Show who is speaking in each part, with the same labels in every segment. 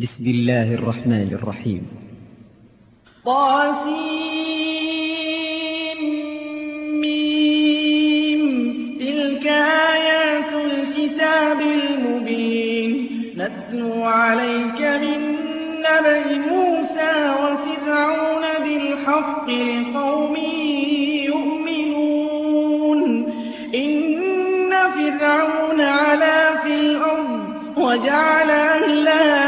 Speaker 1: بسم الله الرحمن الرحيم.
Speaker 2: طاسيم تلك آيات الكتاب المبين. نتلو عليك من نبأ موسى وفرعون بالحق لقوم يؤمنون. إن فرعون علا في الأرض وجعل أهلها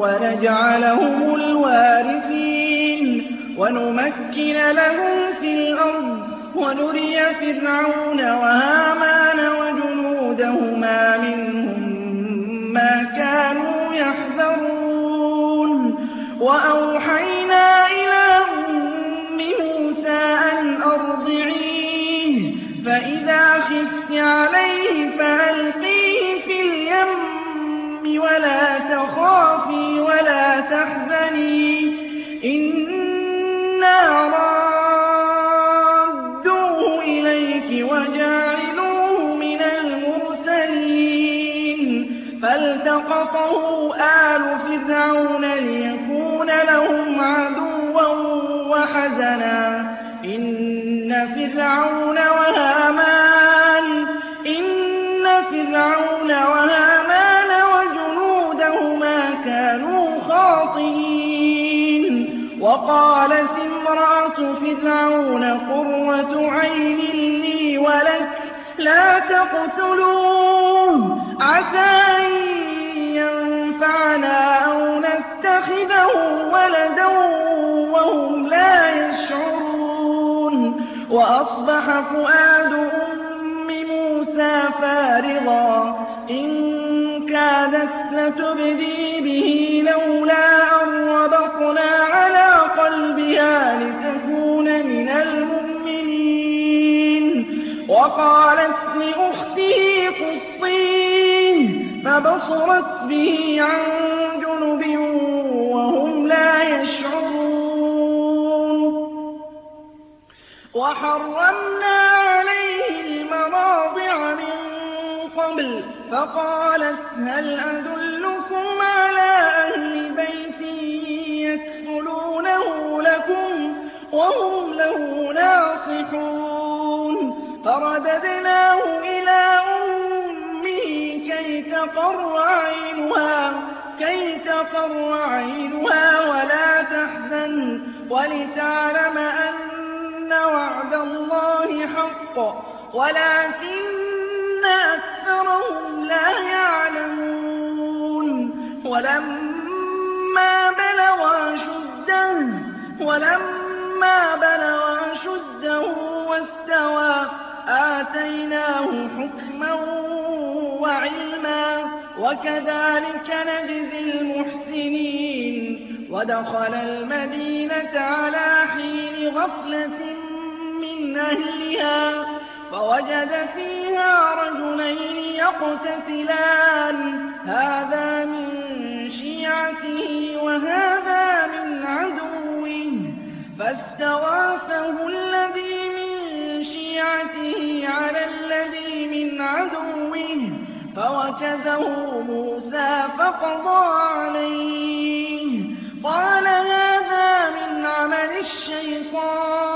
Speaker 2: ونجعلهم الوارثين ونمكن لهم في الأرض ونري فرعون وهامان وجنودهما منهم ما كانوا يحذرون. وأوحينا إلى أم موسى أن أرضعيه. فإذا خفت عليه ولا تخافي ولا تحزني. إنا رادوه إليك وجاعلوه من المرسلين. فالتقطه آل فرعون ليكون لهم عدوا وحزنا. إن فرعون وهامان وقالت امرأة فرعون قرة عين لي ولك لا تقتلوه. عسى أن ينفعنا أو نتخذه ولدا وهم لا يشعرون. وأصبح فؤاد أم موسى فارغا. إن كادت لتبدي به لولا أن ربطنا على قلبها لتكون من المؤمنين. وقالت لأخته قصيه فبصرت به عن جنب وهم لا يشعرون. وحرمنا عليه المراضع من قبل فقالت هل أدلكم على أهل بيت لكم وهم له ناصحون فرددناه إلى أمه كي تقر عينها كي تقر عينها ولا تحزن ولتعلم أن وعد الله حق ولكن أكثرهم لا يعلمون. ولما بلغ ولما بلغ أشده واستوى آتيناه حكما وعلما وكذلك نجزي المحسنين. ودخل المدينة على حين غفلة من أهلها فوجد فيها رجلين يقتتلان هذا من شيعته وهذا فاستغاثه الذي من شيعته على الذي من عدوه فوكزه موسى فقضى عليه. قال هذا من عمل الشيطان.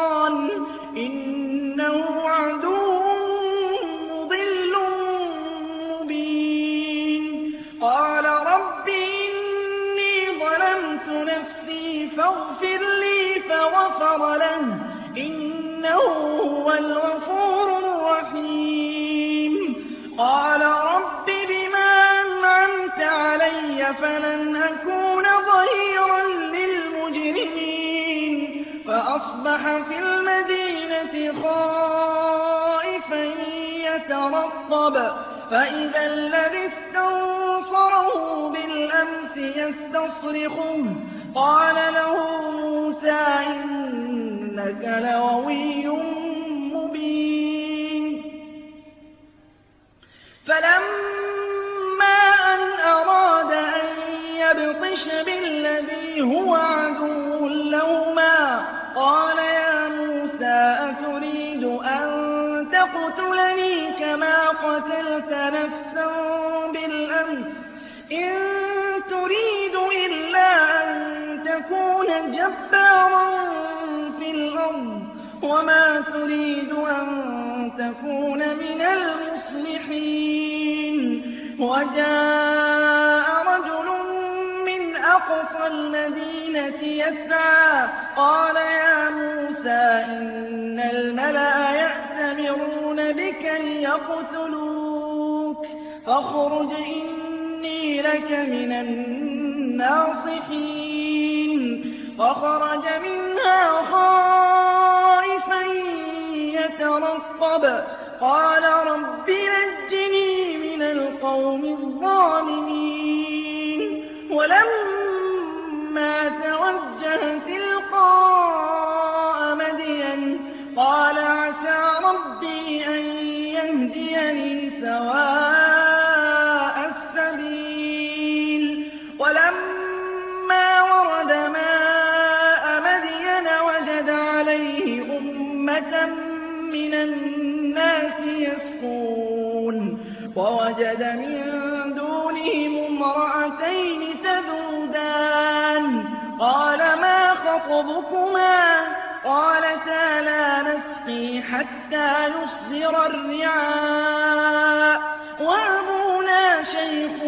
Speaker 2: فغفر له إنه هو الغفور الرحيم. قال رب بما أنعمت علي فلن أكون ظهيرا للمجرمين. فأصبح في المدينة خائفا يترقب. فإذا الذي استنصره بالأمس يستصرخه. قال له موسى إنك لغوي مبين. فلما أن أراد أن يبطش بالذي هو عدو لهما قال يا موسى أتريد أن تقتلني كما قتلت نفسا بالأمس؟ إن تريد إلا أن تكون جبارا وما تريد أن تكون من المصلحين وجاء رجل من أقصى المدينة يسعى قال يا موسى إن الملأ يأتمرون بك ليقتلوك فاخرج إني لك من الناصحين فخرج منها خائفا يترقب. قال رب نجني من القوم الظالمين. ما خطبكما قالتا لا نسقي حتى يصدر الرعاء وأبونا شيخ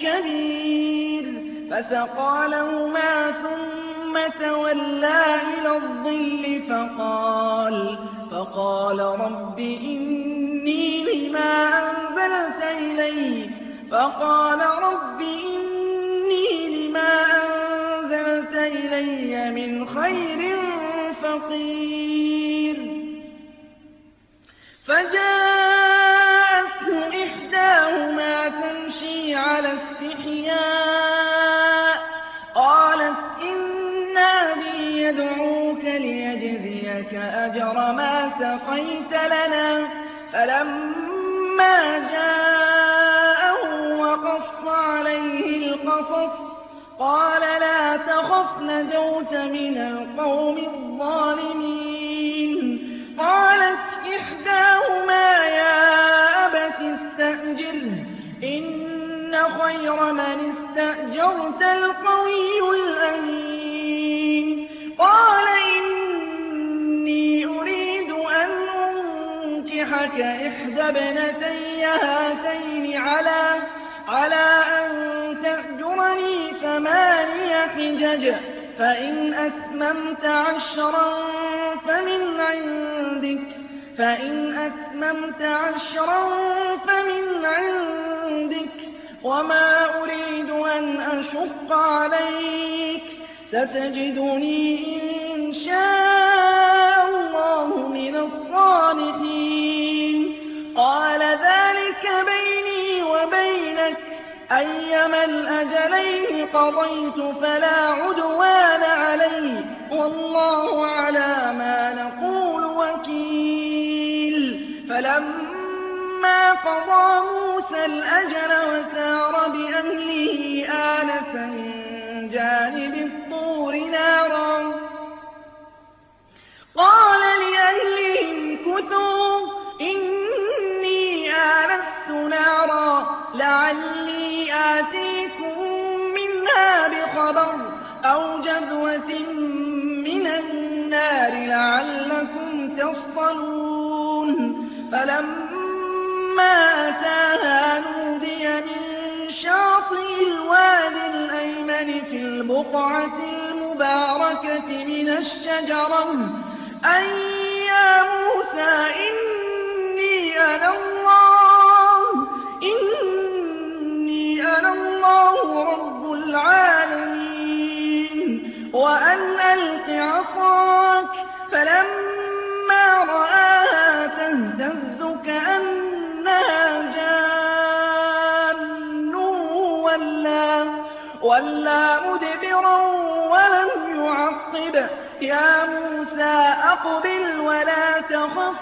Speaker 2: كبير فسقى لهما ثم تولى إلى الظل فقال فقال رب إني لما أنزلت إلي فقال رب إني إلي من خير فقير. فجاءته إحداهما تمشي على استحياء قالت إن أبي يدعوك ليجزيك أجر ما سقيت لنا فلما جاءه وقص عليه القصص قال لا تخف نجوت من القوم الظالمين. قالت إحداهما يا أبت استأجره إن خير من استأجرت القوي الأمين. قال إني أريد أن أنكحك إحدى ابنتي هاتين على على أن ثماني حجج فإن أتممت عشرا فمن عندك فإن أتممت عشرا فمن عندك وما أريد أن أشق عليك ستجدني إن شاء الله من الصالحين. قال ذلك أيما الأجلين قضيت فلا عدوان علي والله على ما نقول وكيل. فلما قضى موسى الأجل وسار بأهله آنس من جانب الطور نارا بخبر أو جذوة من النار لعلكم تصطلون. فلما أتاها نودي من شاطئ الوادي الأيمن في البقعة المباركة من الشجرة أن يا موسى إني أنا عصاك فلما رآها تهتز كأنها جان ولا مُدْبِرًا وَلَمْ يُعَقِّبْ. يَا مُوسَىٰ أَقْبِلْ وَلَا تَخَفْ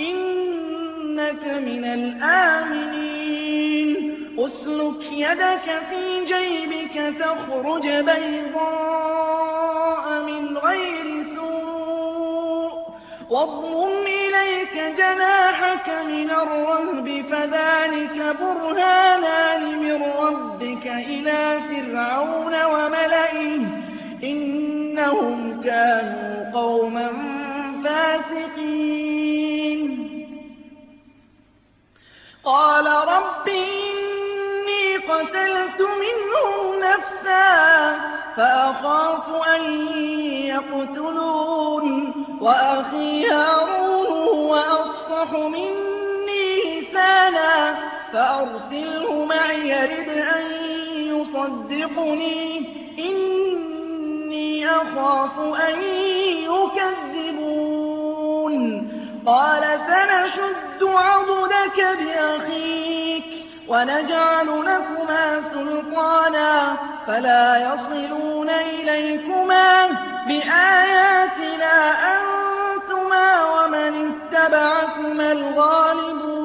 Speaker 2: إِنَّكَ مِنَ الْآمِنِينَ. اسْلُكْ يَدَكَ فِي جَيْبِكَ تَخْرُجْ بَيْضَاءَ مِنْ غَيْرِ سُوءٍ وَاضْمُمْ إِلَيْكَ جَنَاحَكَ مِنَ الرَّهْبِ فَذَانِكَ بُرْهَانَانِ مِن رَّبِّكَ إِلَىٰ فِرْعَوْنَ وَمَلَئِهِ ۚ إِنَّهُمْ كَانُوا قَوْمًا فَاسِقِينَ. قَالَ رَبِّ إِنِّي قَتَلْتُ مِنْهُمْ نَفْسًا فَأَخَافُ أَن يَقْتُلُونِ وَأَخِي هَارُونُ هُوَ أَفْصَحُ مِنِّي لِسَانًا فَأَرْسِلْهُ مَعِيَ رِدْءًا يُصَدِّقُنِي. إِنِّي أَخَافُ أَن يُكَذِّبُونِ. قَالَ سَنَشُدُّ عَضُدَكَ بِأَخِيكَ وَنَجْعَلُ لَكُمَا سُلْطَانًا فَلَا يَصِلُونَ. إِلَيْكُمَا بِآيَاتِنَا أَنتُمَا وَمَنِ اتَّبَعَكُمَا الْغَالِبُونَ.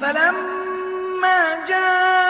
Speaker 2: فَلَمَّا جَاءَهُم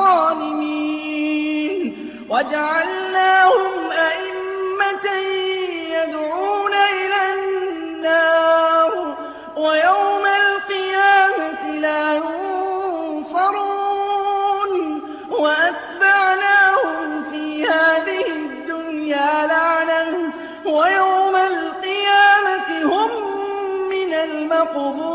Speaker 2: الظَّالِمِينَ. وَجَعَلْنَاهُمْ أَئِمَّةً يَدْعُونَ إِلَى النَّارِ وَيَوْمَ الْقِيَامَةِ لَا يُنصَرُونَ. وَأَتْبَعْنَاهُمْ فِي هَٰذِهِ الدُّنْيَا لَعْنَةً وَيَوْمَ الْقِيَامَةِ هُم مِّنَ الْمَقْبُوحِينَ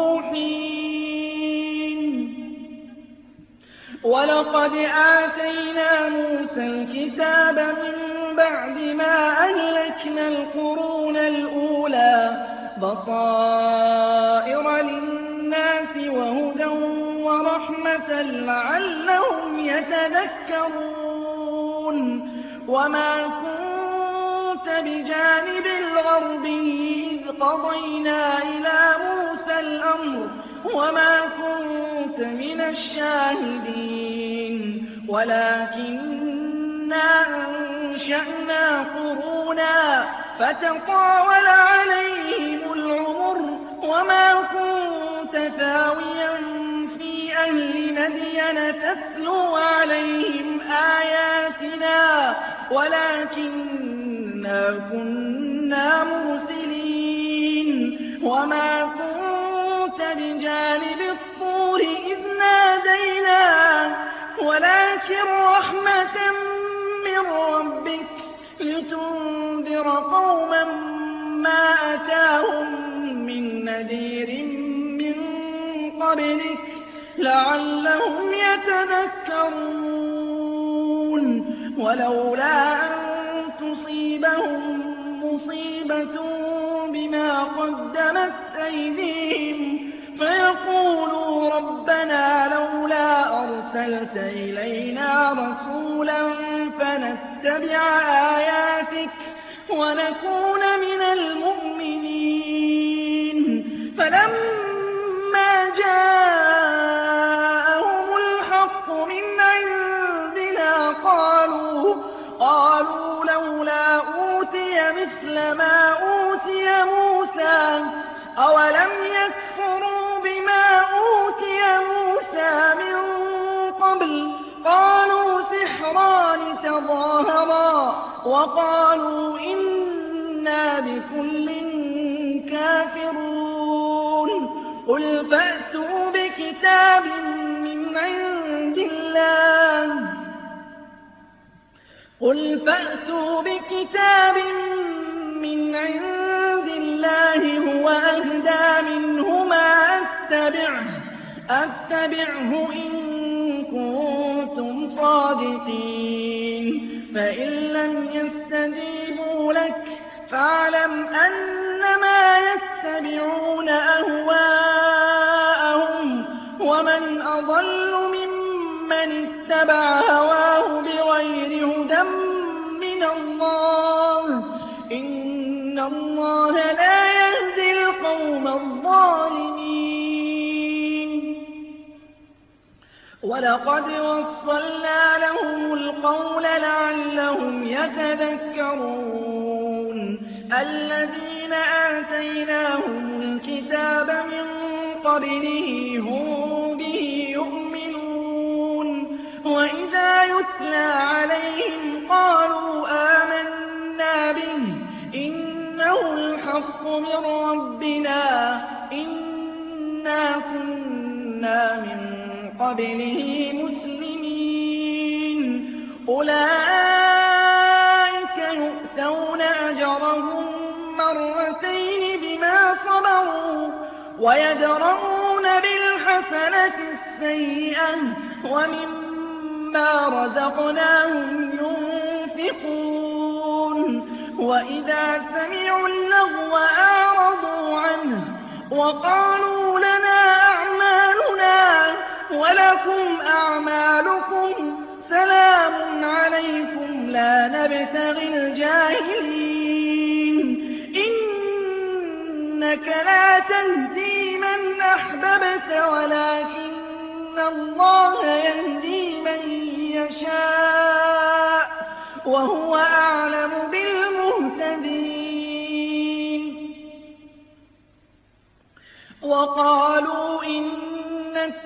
Speaker 2: وَلَقَدْ آتَيْنَا مُوسَى الْكِتَابَ مِن بَعْدِ مَا أَهْلَكْنَا الْقُرُونَ الْأُولَىٰ بَصَائِرَ لِلنَّاسِ وَهُدًى وَرَحْمَةً لَّعَلَّهُمْ يَتَذَكَّرُونَ. وَمَا كُنتَ بِجَانِبِ الْغَرْبِيِّ إِذْ قَضَيْنَا إِلَىٰ مُوسَى الْأَمْرَ وَمَا كُنتَ مِنَ الشَّاهِدِينَ. وَلَٰكِنَّا أَنشَأْنَا قُرُونًا فَتَطَاوَلَ عَلَيْهِمُ الْعُمُرُ ۚ وَمَا كُنتَ ثَاوِيًا فِي أَهْلِ مَدْيَنَ تَتْلُو عَلَيْهِمْ آيَاتِنَا وَلَٰكِنَّا كُنَّا مُرْسِلِينَ وَمَا كُنتَ بِجَانِبِ وَلَٰكِن رَّحْمَةً مِّن رَّبِّكَ لِتُنذِرَ قَوْمًا مَّا أَتَاهُم مِّن نَّذِيرٍ مِّن قَبْلِكَ لَعَلَّهُمْ يَتَذَكَّرُونَ. وَلَوْلَا أَن تُصِيبَهُم مُّصِيبَةٌ بِمَا قَدَّمَتْ أَيْدِيهِمْ فَيَقُولُوا رَبَّنَا لَوْلَا أَرْسَلْتَ إِلَيْنَا رَسُولًا فَنَتَّبِعَ آيَاتِكَ وَنَكُونَ مِنَ الْمُؤْمِنِينَ. وَقَالُوا إِنَّا بِكُلٍّ كَافِرُونَ. قُلْ فَأْتُوا بِكِتَابٍ مِّنْ عِندِ اللَّهِ. هُوَ أَهْدَىٰ مِنْهُمَا أَتَّبِعْهُ إِن كُنتُمْ صَادِقِينَ. فَإِن لَّمْ يَسْتَجِيبُوا لَكَ فَاعْلَمْ أَنَّمَا يَتَّبِعُونَ أَهْوَاءَهُمْ ۚ وَمَنْ أَضَلُّ مِمَّنِ اتَّبَعَ هَوَاهُ بِغَيْرِ هُدًى مِّنَ اللَّهِ ۚ إِنَّ اللَّهَ لَا يَهْدِي الْقَوْمَ الظَّالِمِينَ وَلَقَدْ وَصَّلْنَا لَهُمُ الْقَوْلَ لَعَلَّهُمْ يَتَذَكَّرُونَ. الَّذِينَ آتَيْنَاهُمُ الْكِتَابَ مِن قَبْلِهِ هُم بِهِ يُؤْمِنُونَ. وَإِذَا يُتْلَىٰ عَلَيْهِمْ قَالُوا آمَنَّا بِهِ. إِنَّهُ الْحَقُّ مِن قَبْلِهِ مُسْلِمِينَ. أُولَٰئِكَ يُؤْتَوْنَ أَجْرَهُم مَّرَّتَيْنِ بِمَا صَبَرُوا وَيَدْرَءُونَ بِالْحَسَنَةِ السَّيِّئَةَ وَمِمَّا رَزَقْنَاهُمْ يُنفِقُونَ. وَإِذَا سَمِعُوا اللَّغْوَ أَعْرَضُوا عَنْهُ وَقَالُوا وَلَكُمْ أَعْمَالُكُمْ سَلَامٌ عَلَيْكُمْ لَا نَبْتَغِي الْجَاهِلِينَ. إِنَّكَ لَا تَهْدِي مَنْ أَحْبَبْتَ وَلَٰكِنَّ اللَّهَ يَهْدِي مَن يَشَاءُ ۚ وَهُوَ أَعْلَمُ بِالْمُهْتَدِينَ. وَقَالُوا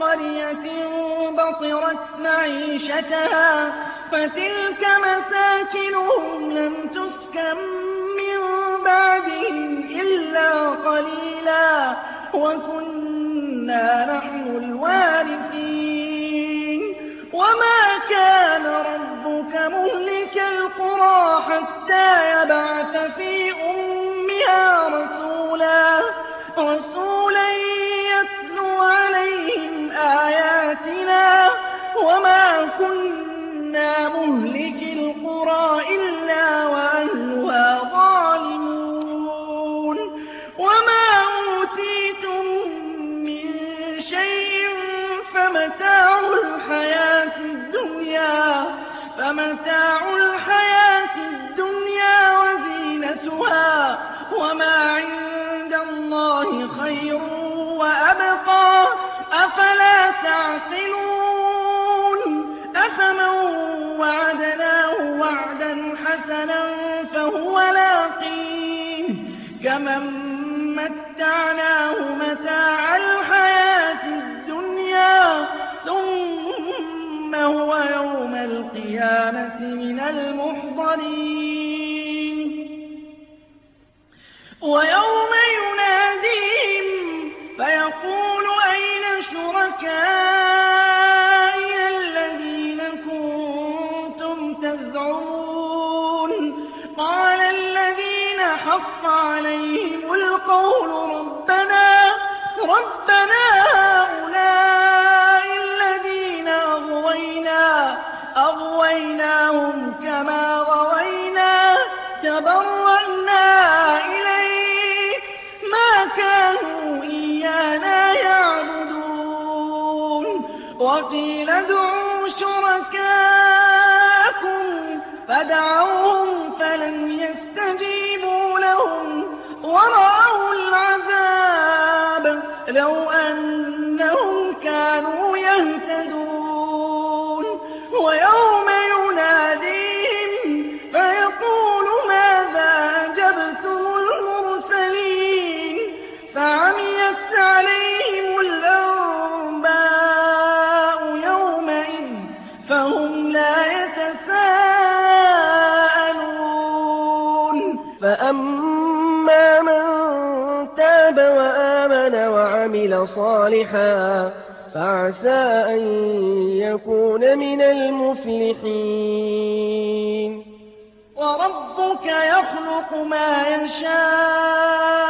Speaker 2: قَرْيَةٍ بَطِرَتْ مَعِيشَتَهَا فَتِلْكَ مَسَاكِنُهُمْ لَمْ تُسْكَن مِّن بَعْدِهِمْ إِلَّا قَلِيلًا ۖ. وَكُنَّا حَسَنًا فَهُوَ لَاقِيهِ. كَمَن مَّتَّعْنَاهُ مَتَاعَ الْحَيَاةِ الدُّنْيَا ثُمَّ هُوَ يَوْمَ الْقِيَامَةِ مِنَ الْمُحْضَرِينَ. كَمَا غَوَيْنَا تَبَرَّأْنَا إِلَيْكَ مَا كَانُوا إِيَّانَا يَعْبُدُونَ. وَقِيلَ ادْعُوا شُرَكَاءَكُمْ فَدَعَوْهُمْ فَلَمْ يَسْتَجِيبُوا لَهُمْ. وَرَأَوُا الْعَذَابَ ۚ لَوْ أَنَّهُمْ
Speaker 3: صَالِحًا فَعَسَىٰ أَن يَكُونَ مِنَ الْمُفْلِحِينَ.
Speaker 2: وَرَبُّكَ يَخْلُقُ مَا يَشَاءُ.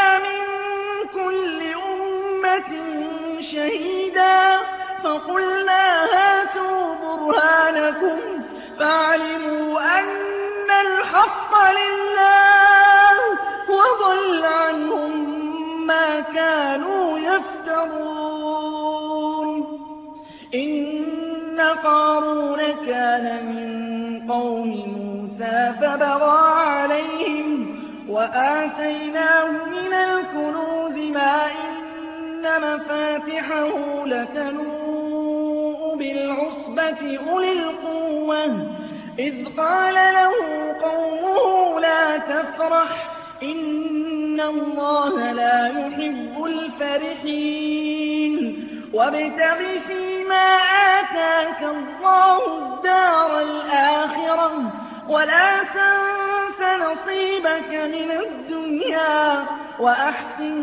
Speaker 2: أُمَّةٍ شَهِيدًا فَقُلْنَا هَاتُوا بُرْهَانَكُمْ فَعَلِمُوا أَنَّ الْحَقَّ لِلَّهِ وَضَلَّ عَنْهُم مَّا كَانُوا يَفْتَرُونَ. إِنَّ قَارُونَ كَانَ مِن قَوْمِ مُوسَىٰ فَبَغَىٰ عَلَيْهِمْ وَآتَيْنَاهُ مِنَ الْكُنُوزِ مَا إِنَّ مَفَاتِحَهُ لَتَنُوءُ بِالْعُصْبَةِ أُولِي الْقُوَّةِ. إِذْ قَالَ لَهُ قَوْمُهُ لَا تَفْرَحْ ۖ إِنَّ اللَّهَ لَا يُحِبُّ الْفَرِحِينَ. وَابْتَغِ فِيمَا آتَاكَ اللَّهُ الدَّارَ الْآخِرَةَ ۖ وَلَا تَنسَ نَصِيبَكَ مِنَ الدُّنْيَا ۖ. وَأَحْسِن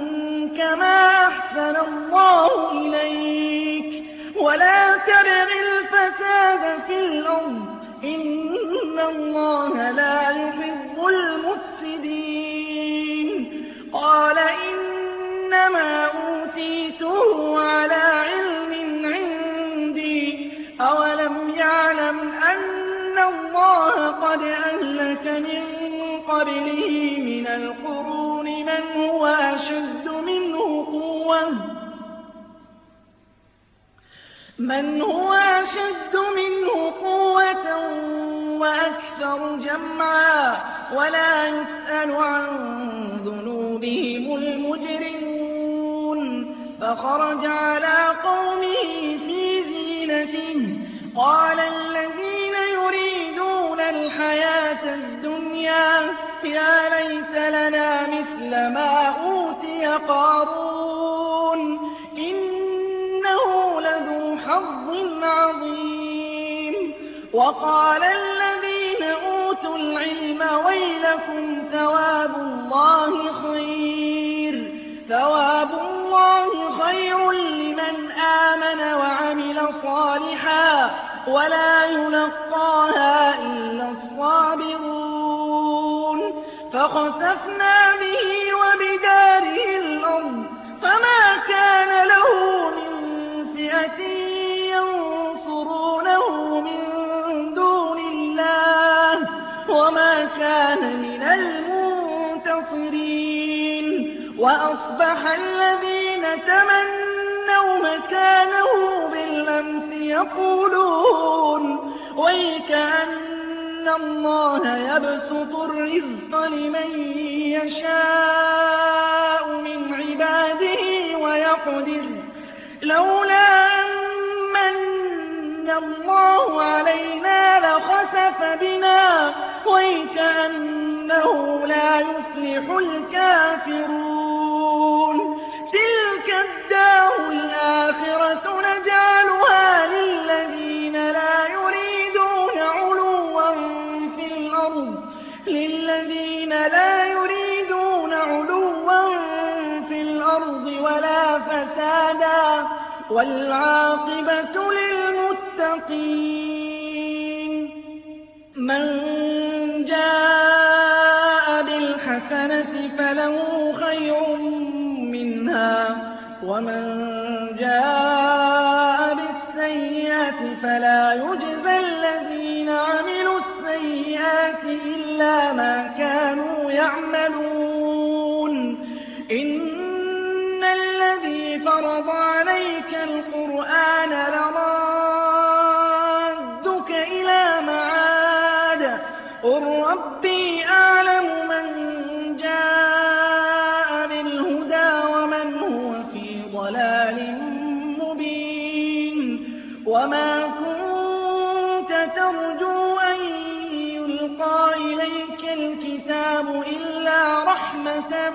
Speaker 2: كَمَا أَحْسَنَ اللَّهُ إِلَيْكَ ۖ. وَلَا تَبْغِ الْفَسَادَ فِي الْأَرْضِ ۖ. إِنَّ اللَّهَ لَا يُحِبُّ الْمُفْسِدِينَ. قَالَ إِنَّمَا أُوتِيتُهُ عَلَىٰ عِلْمٍ عِندِي ۚ. أَوَلَمْ يَعْلَمْ أَنَّ اللَّهَ قَدْ أَهْلَكَ مِن قَبْلِهِ مِنَ الْقُرُونِ مَنْ هُوَ أَشَدُّ مِنْهُ قُوَّةً مَنْ هُوَ أَشَدُّ مِنْهُ قُوَّةً وَأَكْثَرُ جَمْعًا وَلَا يُسْأَلُ عَن ذُنُوبِهِمُ الْمُجْرِمُونَ فَخَرَجَ عَلَىٰ قَوْمِهِ فِي زِينَتِهِ ۖ قَالَ الَّذِينَ يُرِيدُونَ الْحَيَاةَ الدُّنْيَا يَا مِثْلَ مَا أُوتِيَ قَارُونُ حظ عظيم. وقال الذين أوتوا العلم ويلكم ثواب الله خير. لمن آمن وعمل صالحا ولا يلقاها إلا الصابرون. كان من المنتصرين. وأصبح الذين تمنوا مكانه بالأمس يقولون ويكأن الله يبسط الرزق لمن يشاء من عباده ويقدر. لولا أن من الله علينا لخسف بنا ويكأنه لا يفلح الكافرون. تلك الدار الآخرة نجعلها للذين لا يريدون علوا في الأرض. للذين لا يريدون علوا في الأرض ولا فسادا. والعاقبة للمتقين. من ومن جاء بالسيئة فلا يجزى الذين عملوا السيئات إلا ما كانوا يعملون ترجو أن يلقى إليك الكتاب إلا رحمة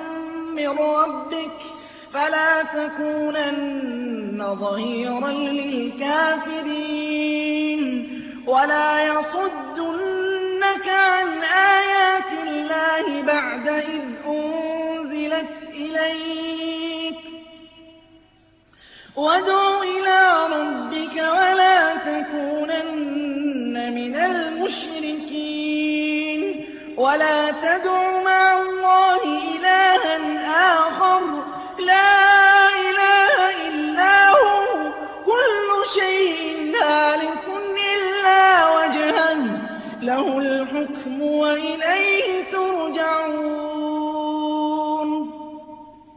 Speaker 2: من ربك فلا تكونن ظهيرا للكافرين. ولا يصدنك عن آيات الله بعد إذ أنزلت إليك. وادع إلى ربك ولا تكونن من المشركين. ولا تدع مع الله إلها آخر. لا إله إلا هو. كل شيء هالك إلا وجهه. له الحكم وإليه